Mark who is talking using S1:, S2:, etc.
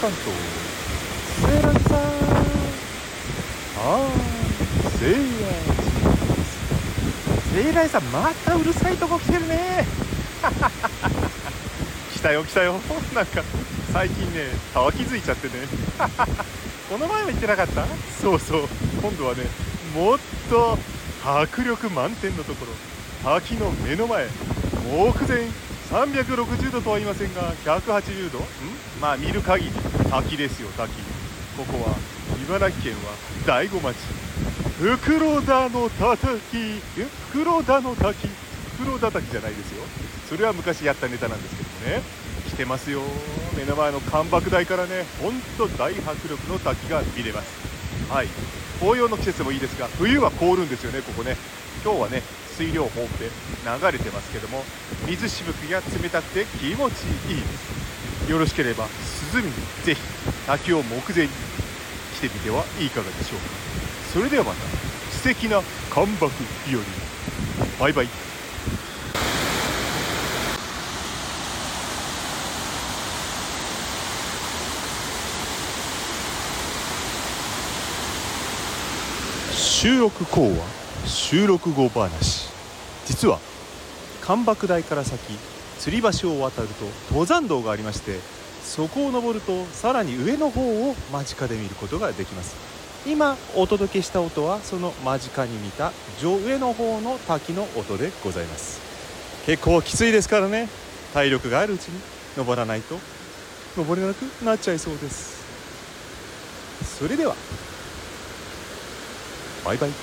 S1: 関東セーラーさん。あーセーラーセーラーさんまたうるさいとこ来てるね。来たよ来たよ。なんか最近ね滝づいちゃってね。この前は言ってなかった？そうそう。今度はねもっと迫力満点のところ。滝の目の前目前。360度とは言いませんが180度ん？まあ見る限り滝ですよ滝。ここは茨城県は大子町。袋田のたたき袋田の滝？袋田滝じゃないですよ。それは昔やったネタなんですけどもね。来てますよ。目の前の干爆台からねほんと大迫力の滝が見れます。はい。紅葉の季節もいいですが冬は凍るんですよねここね。今日はね水量豊富で流れてますけども水しぶきが冷たくて気持ちいいです。よろしければ涼みにぜひ滝を目前に来てみてはいかがでしょうか。それではまた素敵な干ばく日和バイバイ。収録後は収録後話。実は干爆台から先吊り橋を渡ると登山道がありましてそこを登るとさらに上の方を間近で見ることができます。今お届けした音はその間近に見た上上の方の滝の音でございます。結構きついですからね。体力があるうちに登らないと登れなくなっちゃいそうです。それではバイバイ